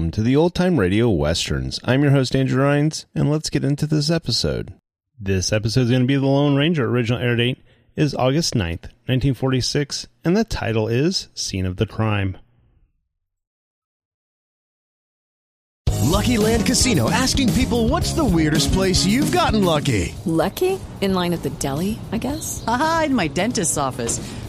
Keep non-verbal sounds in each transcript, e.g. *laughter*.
Welcome to the Old Time Radio Westerns. I'm your host, Andrew Rhynes, and let's get into this episode. This episode is going to be The Lone Ranger. Original air date is August 9th, 1946, and the title is Scene of the Crime. Lucky Land Casino asking people what's the weirdest place you've gotten lucky? Lucky? In line at the deli, I guess? Aha, in my dentist's office.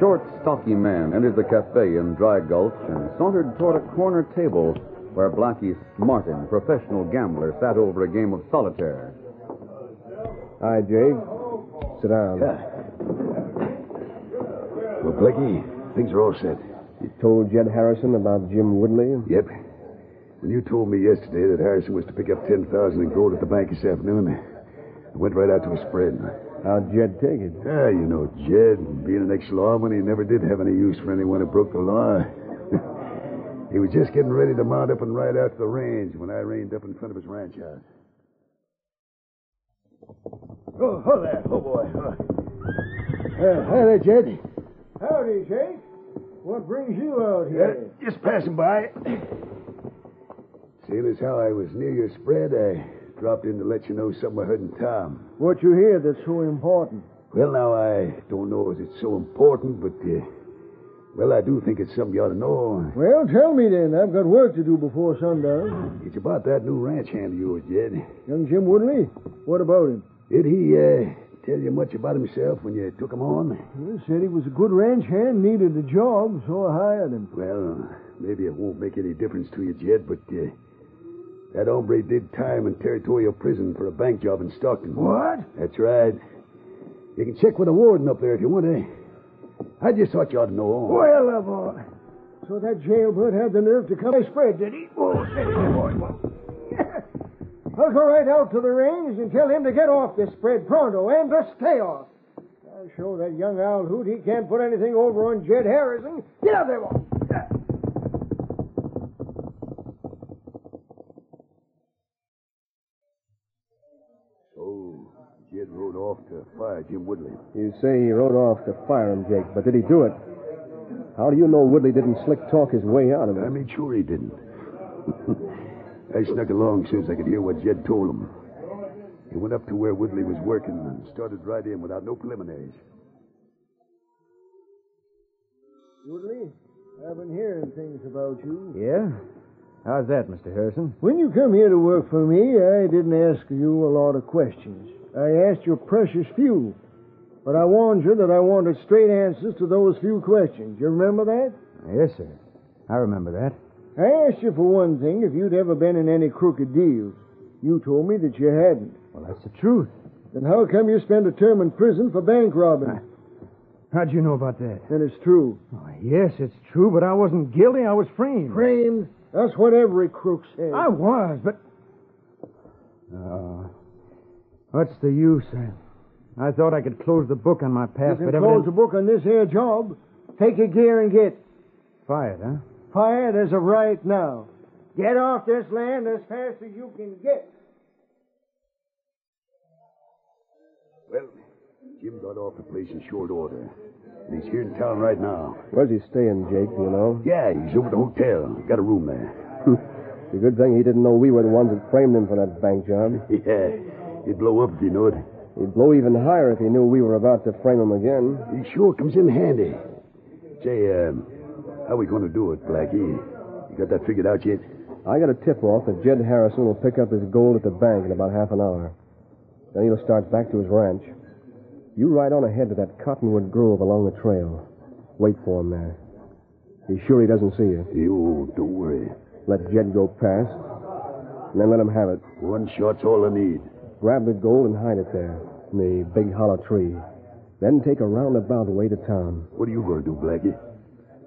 Short, stocky man entered the cafe in Dry Gulch and sauntered toward a corner table where Blackie Martin, professional gambler, sat over a game of solitaire. Hi, Jake. Sit down. Well, Blackie, things are all set. You told Jed Harrison about Jim Woodley? Yep. When you told me yesterday that Harrison was to pick up 10000 in gold at the bank this afternoon, I went right out to a spread. How'd Jed take it? Ah, you know, Jed, being an ex-lawman, he never did have any use for anyone who broke the law. *laughs* he was just getting ready to mount up and ride out to the range when I reined up in front of his ranch house. Oh, hold that. Oh, boy. Oh. Uh, hi there, Jed. Howdy, Jake. What brings you out here? Uh, just passing by. *clears throat* Seeing as how I was near your spread, I dropped in to let you know something I heard in town. What you hear that's so important? Well, now, I don't know if it's so important, but, uh, well, I do think it's something you ought to know. Well, tell me then. I've got work to do before sundown. It's about that new ranch hand of yours, Jed. Young Jim Woodley? What about him? Did he, uh, tell you much about himself when you took him on? He said he was a good ranch hand, needed a job, so I hired him. Well, maybe it won't make any difference to you, Jed, but, uh, that hombre did time in territorial prison for a bank job in Stockton. What? That's right. You can check with the warden up there if you want to. I just thought you ought to know. Well, uh, boy. So that jailbird had the nerve to come and spread, did he? Oh, steady boy. *laughs* I'll go right out to the range and tell him to get off this spread pronto and to stay off. I'll show that young owl hoot he can't put anything over on Jed Harrison. Get out there, boy. Off to fire Jim Woodley. You say he rode off to fire him, Jake, but did he do it? How do you know Woodley didn't slick talk his way out of it? I made sure he didn't. *laughs* I snuck along as soon as I could hear what Jed told him. He went up to where Woodley was working and started right in without no preliminaries. Woodley, I've been hearing things about you. Yeah? How's that, Mr. Harrison? When you come here to work for me, I didn't ask you a lot of questions. I asked you precious few. But I warned you that I wanted straight answers to those few questions. You remember that? Yes, sir. I remember that. I asked you for one thing if you'd ever been in any crooked deals. You told me that you hadn't. Well, that's the truth. Then how come you spent a term in prison for bank robbing? How'd you know about that? Then it's true. Oh, yes, it's true, but I wasn't guilty. I was framed. Framed? That's what every crook says. I was, but. Uh, what's the use? I, I thought I could close the book on my past, you but can evidently. close the book on this here job. Take your gear and get Fired, huh? fired as of right now. Get off this land as fast as you can get. Well, Jim got off the place in short order. And he's here in town right now. Where's he staying, Jake? Do you know? Yeah, he's over at the hotel. Got a room there. *laughs* it's a good thing he didn't know we were the ones that framed him for that bank job. *laughs* Yeah, he'd blow up if he knew it. He'd blow even higher if he knew we were about to frame him again. He sure comes in handy. Say, um, how we going to do it, Blackie? You got that figured out yet? I got a tip off that Jed Harrison will pick up his gold at the bank in about half an hour. Then he'll start back to his ranch. You ride on ahead to that cottonwood grove along the trail. Wait for him there. Be sure he doesn't see you. You, don't worry. Let Jed go past, and then let him have it. One shot's all I need. Grab the gold and hide it there, in the big hollow tree. Then take a roundabout way to town. What are you going to do, Blackie?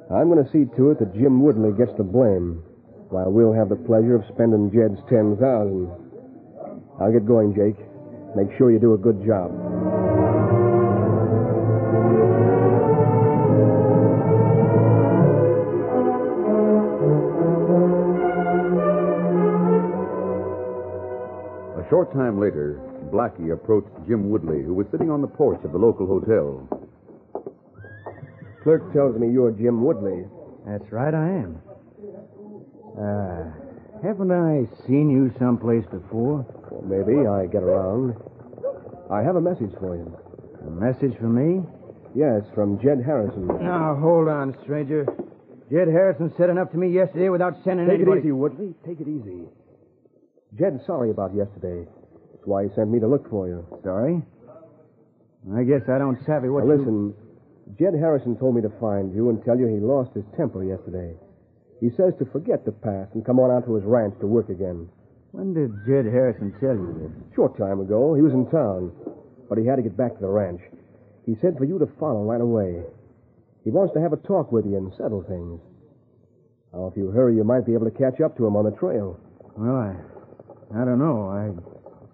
I'm going to see to it that Jim Woodley gets the blame, while we'll have the pleasure of spending Jed's ten thousand. I'll get going, Jake. Make sure you do a good job. Short time later, Blackie approached Jim Woodley, who was sitting on the porch of the local hotel. Clerk tells me you're Jim Woodley. That's right, I am. Uh, haven't I seen you someplace before? Well, maybe I get around. I have a message for you. A message for me? Yes, from Jed Harrison. Now, hold on, stranger. Jed Harrison said enough to me yesterday without sending Take anybody. it easy, Woodley. Take it easy. Jed's sorry about yesterday. That's why he sent me to look for you. Sorry? I guess I don't savvy what now, you... listen, Jed Harrison told me to find you and tell you he lost his temper yesterday. He says to forget the past and come on out to his ranch to work again. When did Jed Harrison tell you this? Short time ago, he was in town, but he had to get back to the ranch. He said for you to follow right away. He wants to have a talk with you and settle things. Now, if you hurry, you might be able to catch up to him on the trail. Well, I. I don't know. I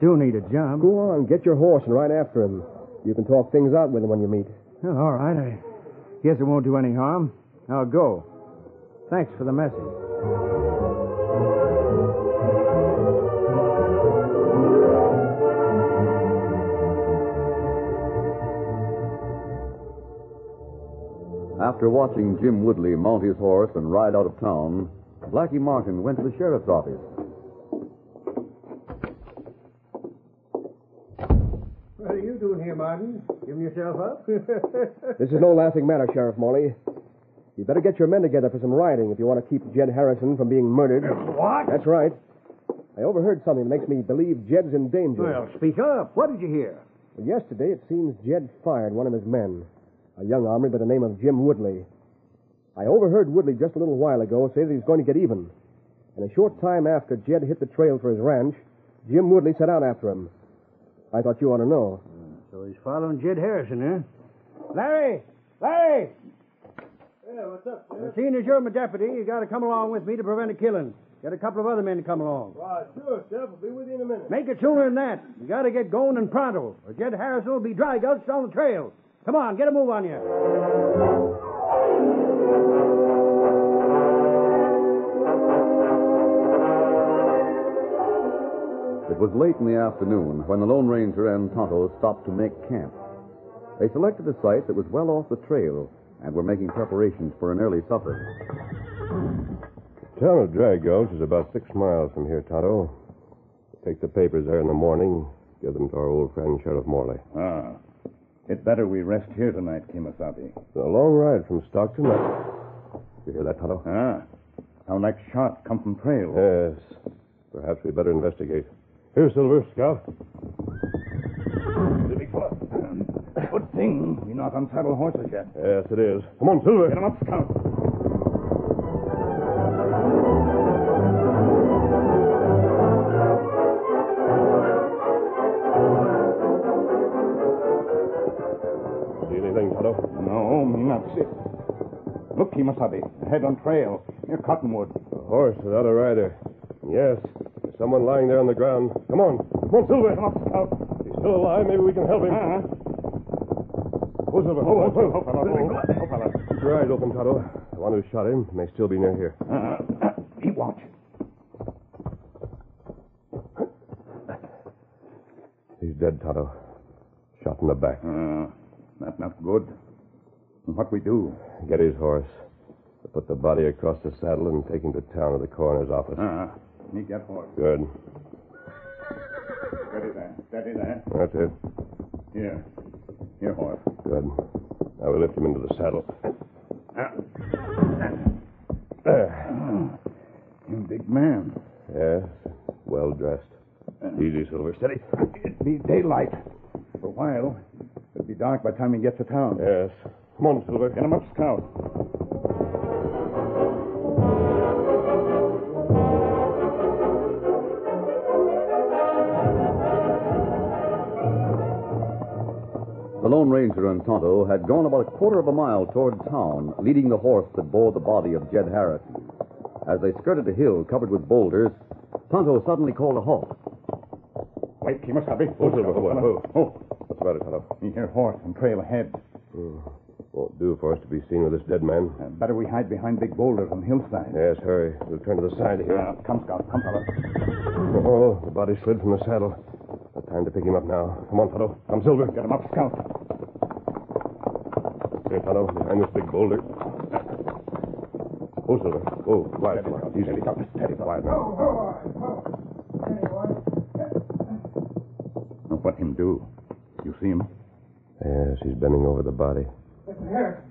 do need a job. Go on, get your horse and ride after him. You can talk things out with him when you meet. Well, all right. I guess it won't do any harm. I'll go. Thanks for the message. After watching Jim Woodley mount his horse and ride out of town, Blackie Martin went to the sheriff's office. Giving yourself up? *laughs* This is no laughing matter, Sheriff Morley. You better get your men together for some riding if you want to keep Jed Harrison from being murdered. What? That's right. I overheard something that makes me believe Jed's in danger. Well, speak up. What did you hear? Well, yesterday, it seems Jed fired one of his men, a young hombre by the name of Jim Woodley. I overheard Woodley just a little while ago say that he's going to get even. And a short time after Jed hit the trail for his ranch, Jim Woodley set out after him. I thought you ought to know. So he's following Jed Harrison, huh? Larry! Larry! Yeah, what's up, sir? Seeing as you're my deputy, you got to come along with me to prevent a killing. Get a couple of other men to come along. Right, sure, Sheriff. I'll be with you in a minute. Make it sooner than that. You got to get going and pronto, or Jed Harrison will be dry gulched on the trail. Come on, get a move on you. Was late in the afternoon when the Lone Ranger and Tonto stopped to make camp. They selected a site that was well off the trail and were making preparations for an early supper. The town of Dry Gulch is about six miles from here, Tonto. Take the papers there in the morning, give them to our old friend Sheriff Morley. Ah. It's better we rest here tonight, Kimasabi. It's a long ride from Stockton. Up... You hear that, Tonto? Ah. Sound like shots come from trail. Yes. Perhaps we better investigate. Here, Silver, Scout. The big fella. Good thing we're not on saddle horses yet. Yes, it is. Come on, Silver. Get him up, Scout. See anything, Tonto? No, me not see. Look, Kimasabi. Ahead on trail. Near Cottonwood. A horse without a rider. Yes. Someone lying there on the ground. Come on. Come on, Silver. Come up, Scout. He's still alive. Maybe we can help him. Ah. Oh, Silver. Oh, Oh, oh, oh, fella, oh, oh, fella. Keep your eyes open, Tonto. The one who shot him may still be near here. Uh, keep watch. He's dead, Tonto. Shot in the back. Uh, that's not good. What we do? Get his horse. Put the body across the saddle and take him to town to the coroner's office. Ah, me get horse. Good. Steady there. Steady there. That's it. Here. Here, horse. Good. Now we lift him into the saddle. Ah. There. *sighs* You big man. Yes. Well dressed. Easy, Silver. Steady. It'd be daylight. For a while. It'll be dark by the time he gets to town. Yes. Come on, Silver. Get him up, Scout. The Lone Ranger and Tonto had gone about a quarter of a mile toward town, leading the horse that bore the body of Jed Harrison. As they skirted a hill covered with boulders, Tonto suddenly called a halt. Wait, Kimasabi. Oh, Silver. Oh, oh. Oh, What's about it, Tonto? me hear horse and trail ahead. Won't do for us to be seen with this dead man. Uh, better we hide behind big boulders on the hillside. Yes, hurry. We'll turn to the side here. Uh, come, Scout. Come, fella. Oh, the body slid from the saddle. No time to pick him up now. Come on, Tonto. Come, Silver. Get him up, Scout. Here, Tonto, behind this big boulder. Oh, Silver. Oh, quiet. Steady, Scout. Easy. Steady, Scout. Steady, Quiet Scout. now. Now, what him do? You see him? Yes, he's bending over the body. Mr. Harrison.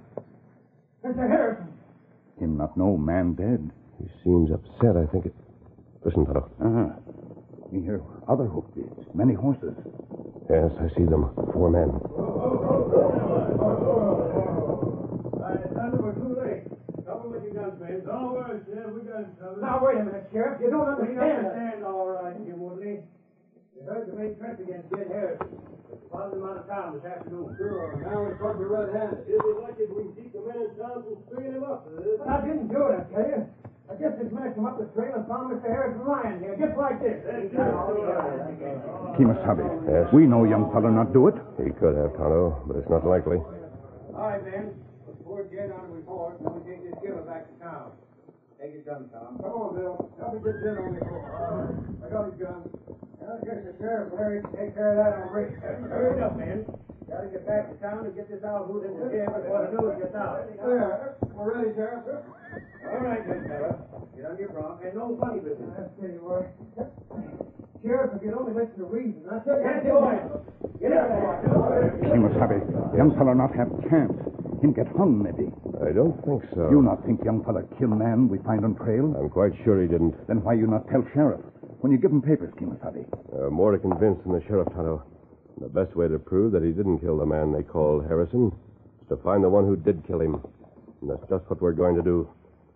Mr. Harrison. Him not know man dead. He seems upset. I think it. Listen, Tonto. Uh-huh. Me hear other hoofbeats. Many horses. Yes, I see them. Four men. Thunder, we're too late. Cover with your guns, man. Don't worry, Sheriff. We got him covered. Now, wait a minute, Sheriff. You don't We understand. understand all right, Jim Woodley. You heard the main threat against Jed Harrison. Followed him out of town this afternoon. Sure. Now we're supposed to red-handed. It'll be lucky if we can keep the men in town from stringing him up. I didn't do it, I tell you. I just smashed him up the trail and found Mr. Harrison lying here, just like this. Kimasabi. Yes? We know young feller not do it. He could have, Tonto, but it's not likely. All right, men. Put poor Jed on a report, and we take this killer back to town. Take his gun, Tom. Come on, Bill. Help me get Jed on the floor. I got his gun. Well, I guess the sheriff, Larry, can take care of that on Rick. Hurry up, men. Gotta get back to town and get this owl hoot in the jail before the news gets out. Yeah, we're ready, Sheriff. All right, then, fella. Get on your bronc, and no funny business. I tell you what. Sheriff, if you'd only listen to reason, I tell you... Get it, Get out Kimasabi, young feller not have chance. Him get hung, maybe. I don't think so. You not think young feller kill man we find on trail? I'm quite sure he didn't. Then why you not tell sheriff? When you give him papers, Kimasabi. Uh, more to convince than the sheriff, Tonto. The best way to prove that he didn't kill the man they call Harrison is to find the one who did kill him. And that's just what we're going to do.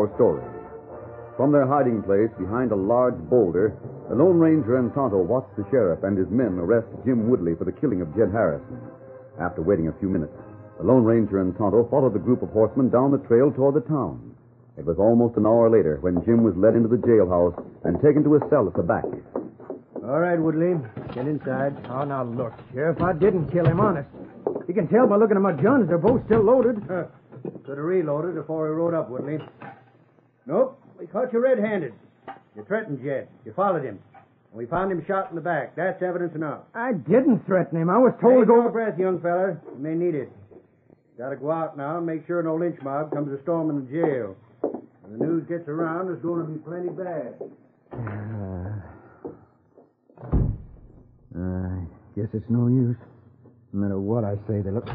Our story. From their hiding place behind a large boulder, the Lone Ranger and Tonto watched the sheriff and his men arrest Jim Woodley for the killing of Jed Harrison. After waiting a few minutes, the Lone Ranger and Tonto followed the group of horsemen down the trail toward the town. It was almost an hour later when Jim was led into the jailhouse and taken to a cell at the back. All right, Woodley. Get inside. Oh, now look, Sheriff, I didn't kill him, honest. You can tell by looking at my guns, they're both still loaded. Could have reloaded before we rode up, Woodley. Nope, we caught you red-handed. You threatened Jed. You followed him. And we found him shot in the back. That's evidence enough. I didn't threaten him. I was told Take to go. your breath, young feller. You may need it. Gotta go out now and make sure no lynch mob comes a storming the jail. When the news gets around, there's going to be plenty bad. I guess it's no use. No matter what I say, they look.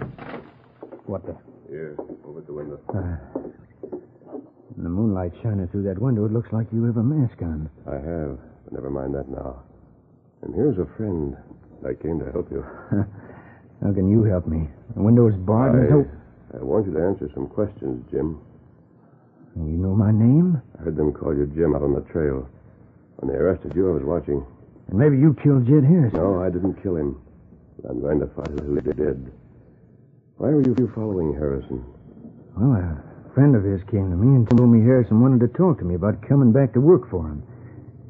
What the? Here, over at the window. Uh, in the moonlight shining through that window, it looks like you have a mask on. I have, but never mind that now. And here's a friend. I came to help you. *laughs* How can you help me? The window is barred. and there's no... I want you to answer some questions, Jim. You know my name? I heard them call you Jim out on the trail. When they arrested you, I was watching. And maybe you killed Jed Harrison. No, I didn't kill him. But I'm going to find out who did. Why were you following Harrison? Well, a friend of his came to me and told me Harrison wanted to talk to me about coming back to work for him.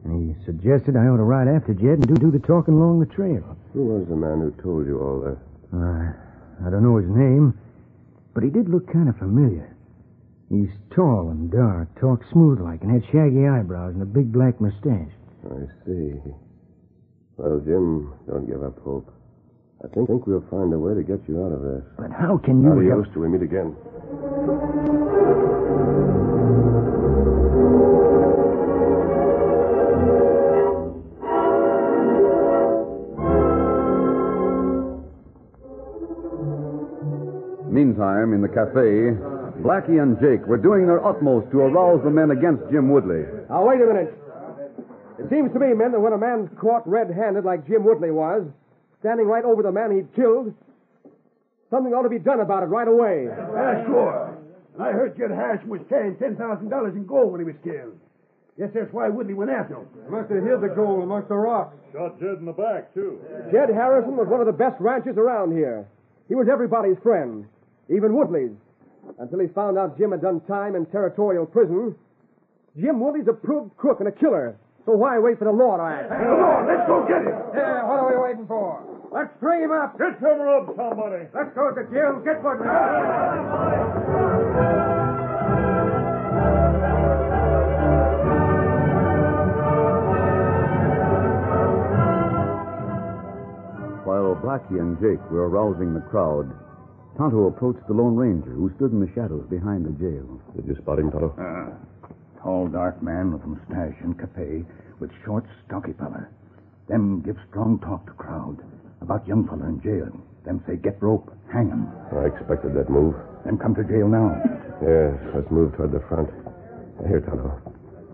And he suggested I ought to ride after Jed and do, do the talking along the trail. Who was the man who told you all that? Uh, I don't know his name, but he did look kind of familiar. He's tall and dark, talked smooth like, and had shaggy eyebrows and a big black mustache. I see. Well, Jim, don't give up hope. I think, think we'll find a way to get you out of this. But how can you Adios till we meet again. Meantime, in the cafe, Blackie and Jake were doing their utmost to arouse the men against Jim Woodley. Now, wait a minute. It seems to me, men, that when a man's caught red-handed like Jim Woodley was, standing right over the man he'd killed, something ought to be done about it right away. Yeah, sure. And I heard Jed Harrison was carrying $10,000 in gold when he was killed. Guess that's why Woodley went after him. Must have hid the gold amongst the rocks. Shot Jed in the back, too. Jed Harrison was one of the best ranchers around here. He was everybody's friend, even Woodley's. Until he found out Jim had done time in territorial prison. Jim Woodley's a proved crook and a killer. So why wait for the law to act? Come on, let's go get him. Yeah, what are we waiting for? Let's string him up. Get him up, somebody. Let's go to jail. Get Woodley. While Blackie and Jake were arousing the crowd, Tonto approached the Lone Ranger, who stood in the shadows behind the jail. Did you spot him, Tonto? Uh, tall, dark man with mustache and capet, with short, stocky fella. Them give strong talk to crowd about young fella in jail. Them say get rope, hang him. I expected that move. Them come to jail now. Yes, let's move toward the front. Here, Tonto.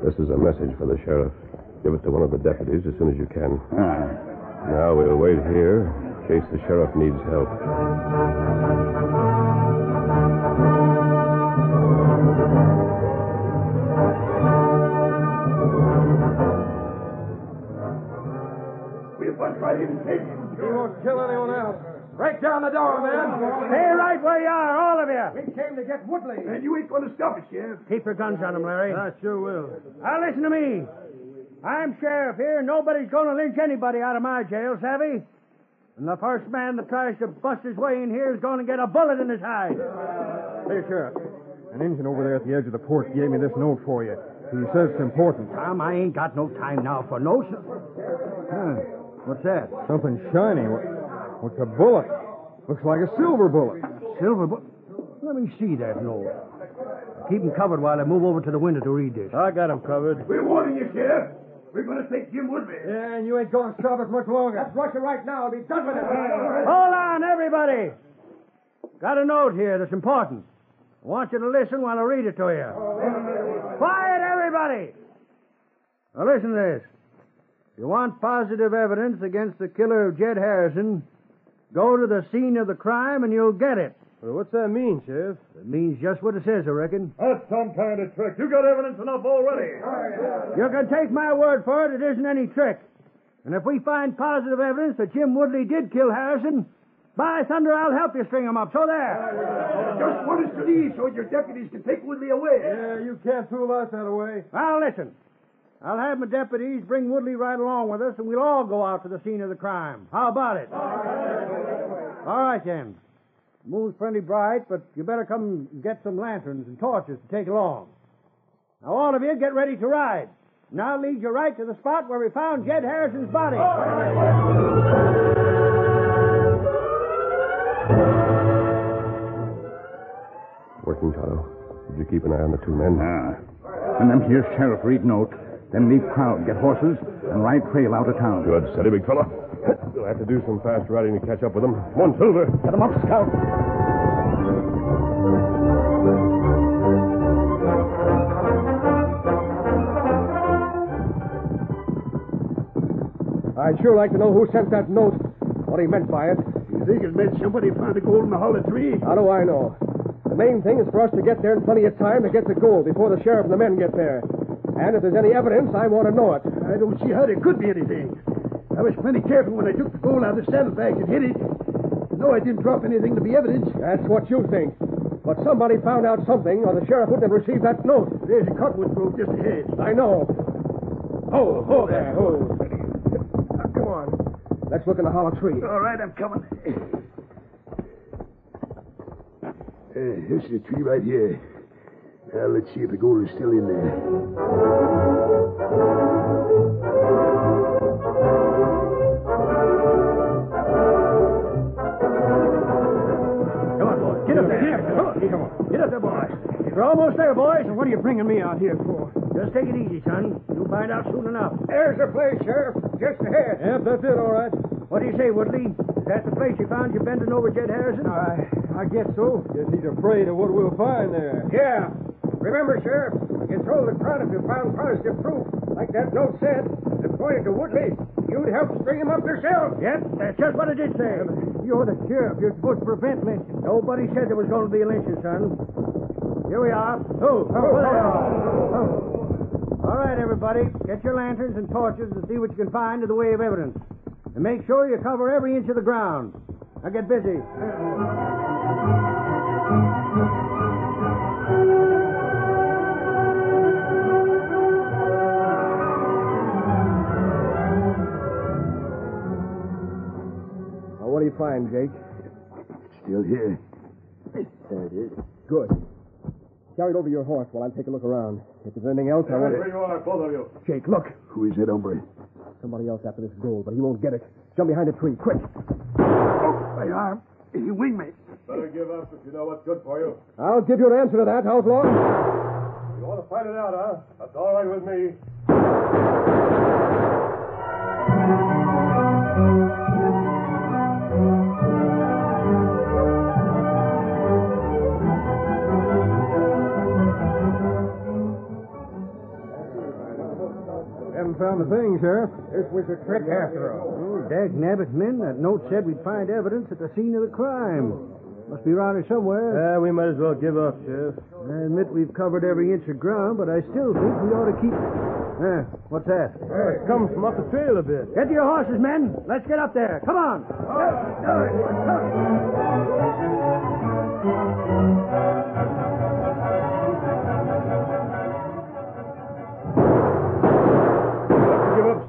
This is a message for the sheriff. Give it to one of the deputies as soon as you can. Ah. Now we'll wait here in case the sheriff needs help. We'll bust right in and take him. You won't kill anyone else. Break down the door, man. Stay right where you are, all of you. We came to get Woodley. And you ain't going to stop us, Sheriff. Keep your guns on him, Larry. I sure will. Now, listen to me. I'm sheriff here. And nobody's going to lynch anybody out of my jail, savvy? And the first man that tries to bust his way in here is going to get a bullet in his hide. Hey, Sheriff. An engine over there at the edge of the porch gave me this note for you. He says it's important. Tom, I ain't got no time now for no. Huh. What's that? Something shiny. What's a bullet? Looks like a silver bullet. Silver bullet? Let me see that note. Keep him covered while I move over to the window to read this. I got him covered. We're warning you, Sheriff. We're going to take Jim Woodley. Yeah, and you ain't going to stop us much longer. Let's rush it right now and be done with it. Hold on, everybody. Got a note here that's important. I want you to listen while I read it to you. Quiet, everybody. Now listen to this. If you want positive evidence against the killer of Jed Harrison, go to the scene of the crime and you'll get it. Well, what's that mean, Sheriff? It means just what it says, I reckon. That's some kind of trick. You got evidence enough already. You can take my word for it, it isn't any trick. And if we find positive evidence that Jim Woodley did kill Harrison, by thunder, I'll help you string him up. So there. Just what is to leave so your deputies can take Woodley away. Yeah, you can't fool us that away. Now, listen. I'll have my deputies bring Woodley right along with us, and we'll all go out to the scene of the crime. How about it? All right, all right then. Moon's plenty bright, but you better come and get some lanterns and torches to take along. Now, all of you, get ready to ride. And I'll lead you right to the spot where we found Jed Harrison's body. Working, Tonto. Did you keep an eye on the two men? Ah. And them here sheriff read note. Then leave crowd, get horses, and ride trail out of town. Good. Steady, big fella. We'll have to do some fast riding to catch up with them. Come on, Silver. Get them up, Scout. I'd sure like to know who sent that note. What he meant by it. You think it meant somebody found the gold in the hollow tree? How do I know? The main thing is for us to get there in plenty of time to get the gold before the sheriff and the men get there. And if there's any evidence, I want to know it. I don't see how there could be anything. I was plenty careful when I took the gold out of the saddlebags and hid it. No, I didn't drop anything to be evidence. That's what you think. But somebody found out something, or the sheriff wouldn't have received that note. There's a cottonwood grove just ahead. I know. Oh, oh there, oh. Now, come on. Let's look in the hollow tree. All right, I'm coming. Uh, this is the tree right here. Now, let's see if the gold is still in there. Come on, boys. Get up there. Come on. Come on. Get up there, boys. We're almost there, boys. And What are you bringing me out here for? Just take it easy, son. You'll find out soon enough. There's the place, Sheriff. Just ahead. Yep, that's it, all right. What do you say, Woodley? Is that the place you found you bending over Jed Harrison? I, I guess so. Guess he's afraid of what we'll find there. Yeah. Remember, Sheriff, you told the crowd if you found positive proof, like that note said, that pointed to Woodley, you'd help string him up yourself. Yep, that's just what I did say. You're the sheriff. You're supposed to prevent lynching. Nobody said there was going to be a lynching, son. Here we are. Oh, oh. Oh. All right, everybody. Get your lanterns and torches and see what you can find in the way of evidence. And make sure you cover every inch of the ground. Now get busy. What do you find, Jake? Still here. There it is. Good. Carry it over your horse while I take a look around. If there's anything else, I want There you are, both of you. Jake, look. Who is that hombre? Somebody else after this gold, but he won't get it. Jump behind a tree, quick. Oh, my arm. He winged me. Better give up if you know what's good for you. I'll give you an answer to that, outlaw. You want to fight it out, huh? That's all right with me. Found the thing, Sheriff. This was a trick after all. Oh, dag nabbit, men. That note said we'd find evidence at the scene of the crime. Must be around here somewhere. Yeah, we might as well give up, Sheriff. I admit we've covered every inch of ground, but I still think we ought to keep. Eh, what's that? Ah, it comes from up the trail a bit. Get to your horses, men. Let's get up there. Come on. Give up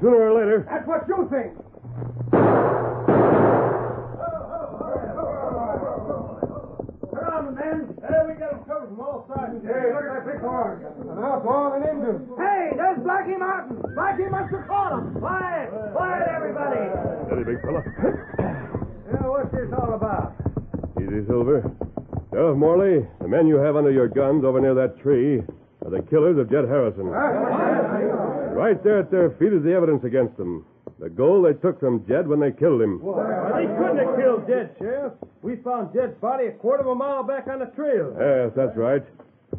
sooner or later. That's what you think. Come men. Hey, we got them covered from all sides. Hey, look at that big horn. An outlaw and an Indian. Hey, there's Blackie Martin. Blackie must have caught him. Quiet. Quiet, everybody. Steady, big fella. Now, what's this all about? Easy, Silver. Sheriff Morley, the men you have under your guns over near that tree are the killers of Jed Harrison. Right there at their feet is the evidence against them. The gold they took from Jed when they killed him. They couldn't have killed Jed, Sheriff. We found Jed's body a quarter of a mile back on the trail. Yes, that's right.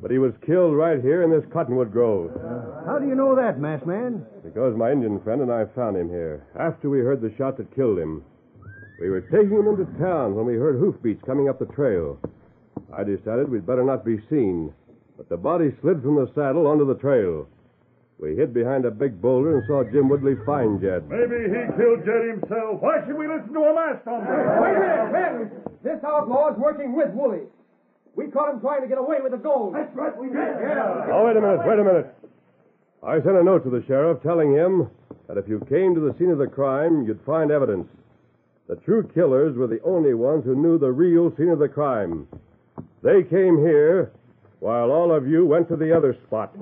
But he was killed right here in this cottonwood grove. Uh, how do you know that, masked man? Because my Indian friend and I found him here after we heard the shot that killed him. We were taking him into town when we heard hoofbeats coming up the trail. I decided we'd better not be seen, but the body slid from the saddle onto the trail. We hid behind a big boulder and saw Jim Woodley find Jed. Maybe he killed Jed himself. Why should we listen to a masked hombre? Wait a minute, men. This outlaw is working with Woodley. We caught him trying to get away with the gold. That's right, we did. Yeah. Oh, wait a minute, wait a minute. I sent a note to the sheriff telling him that if you came to the scene of the crime, you'd find evidence. The true killers were the only ones who knew the real scene of the crime. They came here while all of you went to the other spot.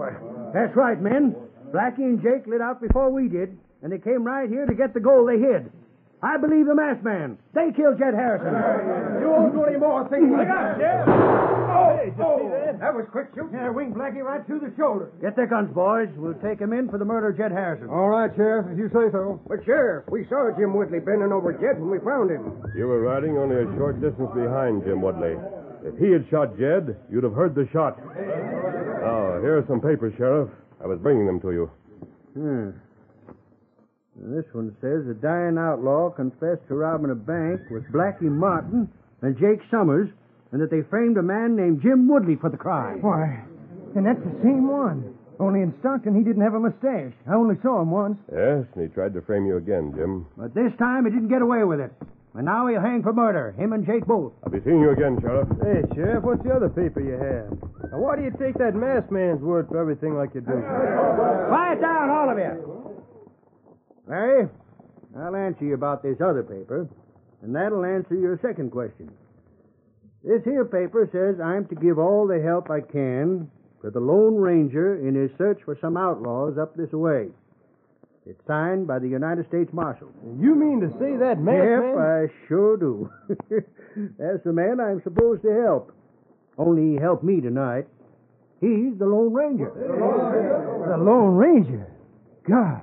That's right, men. Blackie and Jake lit out before we did, and they came right here to get the gold they hid. I believe the masked man. They killed Jed Harrison. You won't do any more things like that, Sheriff. Oh, hey, did you oh. that? That was quick shooting. Yeah, winged Blackie right through the shoulder. Get their guns, boys. We'll take him in for the murder of Jed Harrison. All right, Sheriff, if you say so. But, Sheriff, we saw Jim Woodley bending over Jed when we found him. You were riding only a short distance behind Jim Woodley. If he had shot Jed, you'd have heard the shot. Now, here are some papers, Sheriff. I was bringing them to you. Hmm. This one says the dying outlaw confessed to robbing a bank with Blackie Martin and Jake Summers, and that they framed a man named Jim Woodley for the crime. Why, and that's the same one. Only in Stockton, he didn't have a mustache. I only saw him once. Yes, and he tried to frame you again, Jim. But this time he didn't get away with it. And now he'll hang for murder, him and Jake both. I'll be seeing you again, Sheriff. Hey, Sheriff, what's the other paper you have? Now, why do you take that masked man's word for everything like you do? Quiet down, all of you. Larry, I'll answer you about this other paper, and that'll answer your second question. This here paper says I'm to give all the help I can to the Lone Ranger in his search for some outlaws up this way. It's signed by the United States Marshal. You mean to say that masked yep, man? I sure do. *laughs* That's the man I'm supposed to help. Only he helped me tonight. He's the Lone Ranger. The Lone Ranger? God.